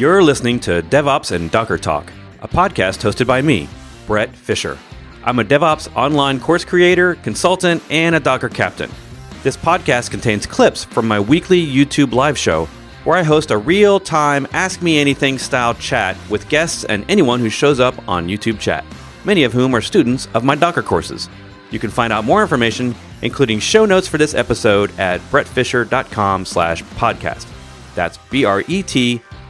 You're listening to DevOps and Docker Talk, a podcast hosted by me, Bret Fisher. I'm a DevOps online course creator, consultant, and a Docker captain. This podcast contains clips from my weekly YouTube live show where I host a real time Ask Me Anything style chat with guests and anyone who shows up on YouTube chat, many of whom are students of my Docker courses. You can find out more information, including show notes for this episode at bretfisher.com slash podcast. That's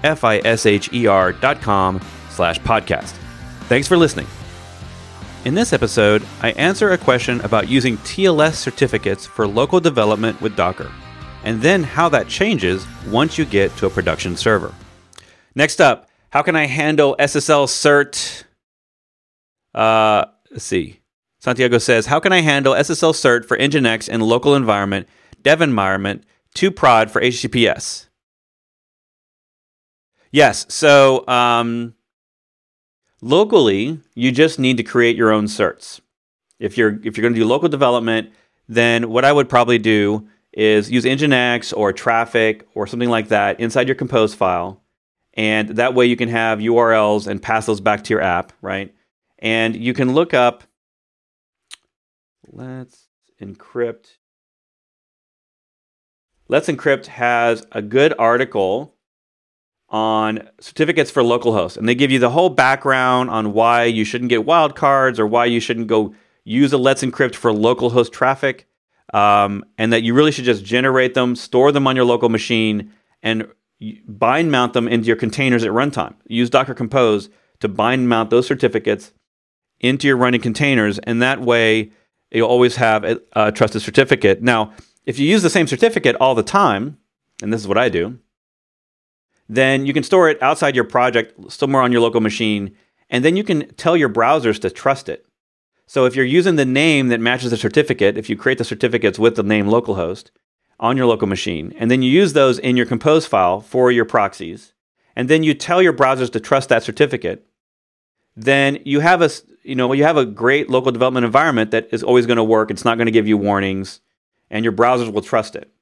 B-R-E-T-F-I-S-H-E-R dot com slash podcast. Thanks for listening. In this episode, I answer a question about using TLS certificates for local development with Docker, and then how that changes once you get to a production server. Next up, how can I handle SSL cert? Uh, let's see. Santiago says, How can I handle SSL cert for Nginx in local environment, dev environment, to prod for HTTPS? Yes. So um, locally, you just need to create your own certs. If you're if you're going to do local development, then what I would probably do is use Nginx or Traefik or something like that inside your compose file, and that way you can have URLs and pass those back to your app, right? And you can look up Let's Encrypt. Let's Encrypt has a good article on certificates for localhost, and they give you the whole background on why you shouldn't get wildcards or why you shouldn't go use a Let's Encrypt for localhost traffic, um, and that you really should just generate them, store them on your local machine, and bind mount them into your containers at runtime. Use Docker Compose to bind mount those certificates into your running containers, and that way you'll always have a, a trusted certificate. Now, if you use the same certificate all the time, and this is what I do, then you can store it outside your project, somewhere on your local machine, and then you can tell your browsers to trust it. So if you're using the name that matches the certificate, if you create the certificates with the name localhost on your local machine, and then you use those in your compose file for your proxies, and then you tell your browsers to trust that certificate, then you have a you know you have a great local development environment that is always going to work. It's not going to give you warnings, and your browsers will trust it.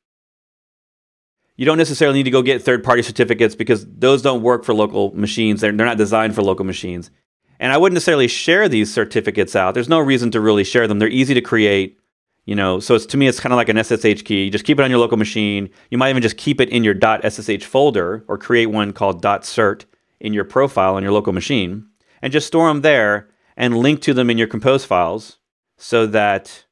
You don't necessarily need to go get third party certificates because those don't work for local machines. They're, they're not designed for local machines. And I wouldn't necessarily share these certificates out. There's no reason to really share them. They're easy to create. You know, so it's to me, it's kind of like an SSH key. You just keep it on your local machine. You might even just keep it in your .ssh folder or create one called .cert in your profile on your local machine and just store them there and link to them in your compose files so that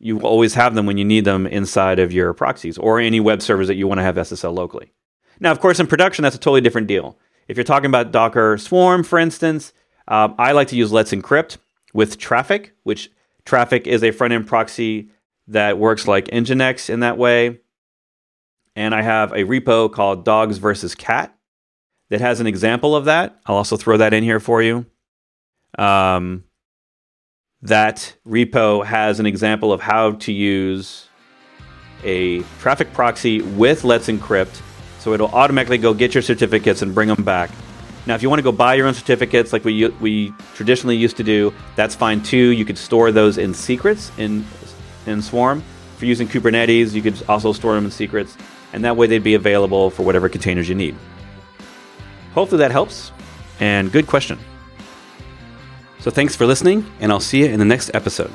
you always have them when you need them inside of your proxies or any web servers that you want to have SSL locally. Now, of course, in production, that's a totally different deal. If you're talking about Docker Swarm, for instance, um, I like to use Let's Encrypt with Traefik, which Traefik is a front end proxy that works like Nginx in that way. And I have a repo called Dogs versus Cat that has an example of that. I'll also throw that in here for you. Um, that repo has an example of how to use a Traefik proxy with Let's Encrypt. So it'll automatically go get your certificates and bring them back. Now, if you want to go buy your own certificates like we, we traditionally used to do, that's fine too. You could store those in secrets in, in Swarm. If you're using Kubernetes, you could also store them in secrets, and that way they'd be available for whatever containers you need. Hopefully that helps, and good question. So thanks for listening, and I'll see you in the next episode.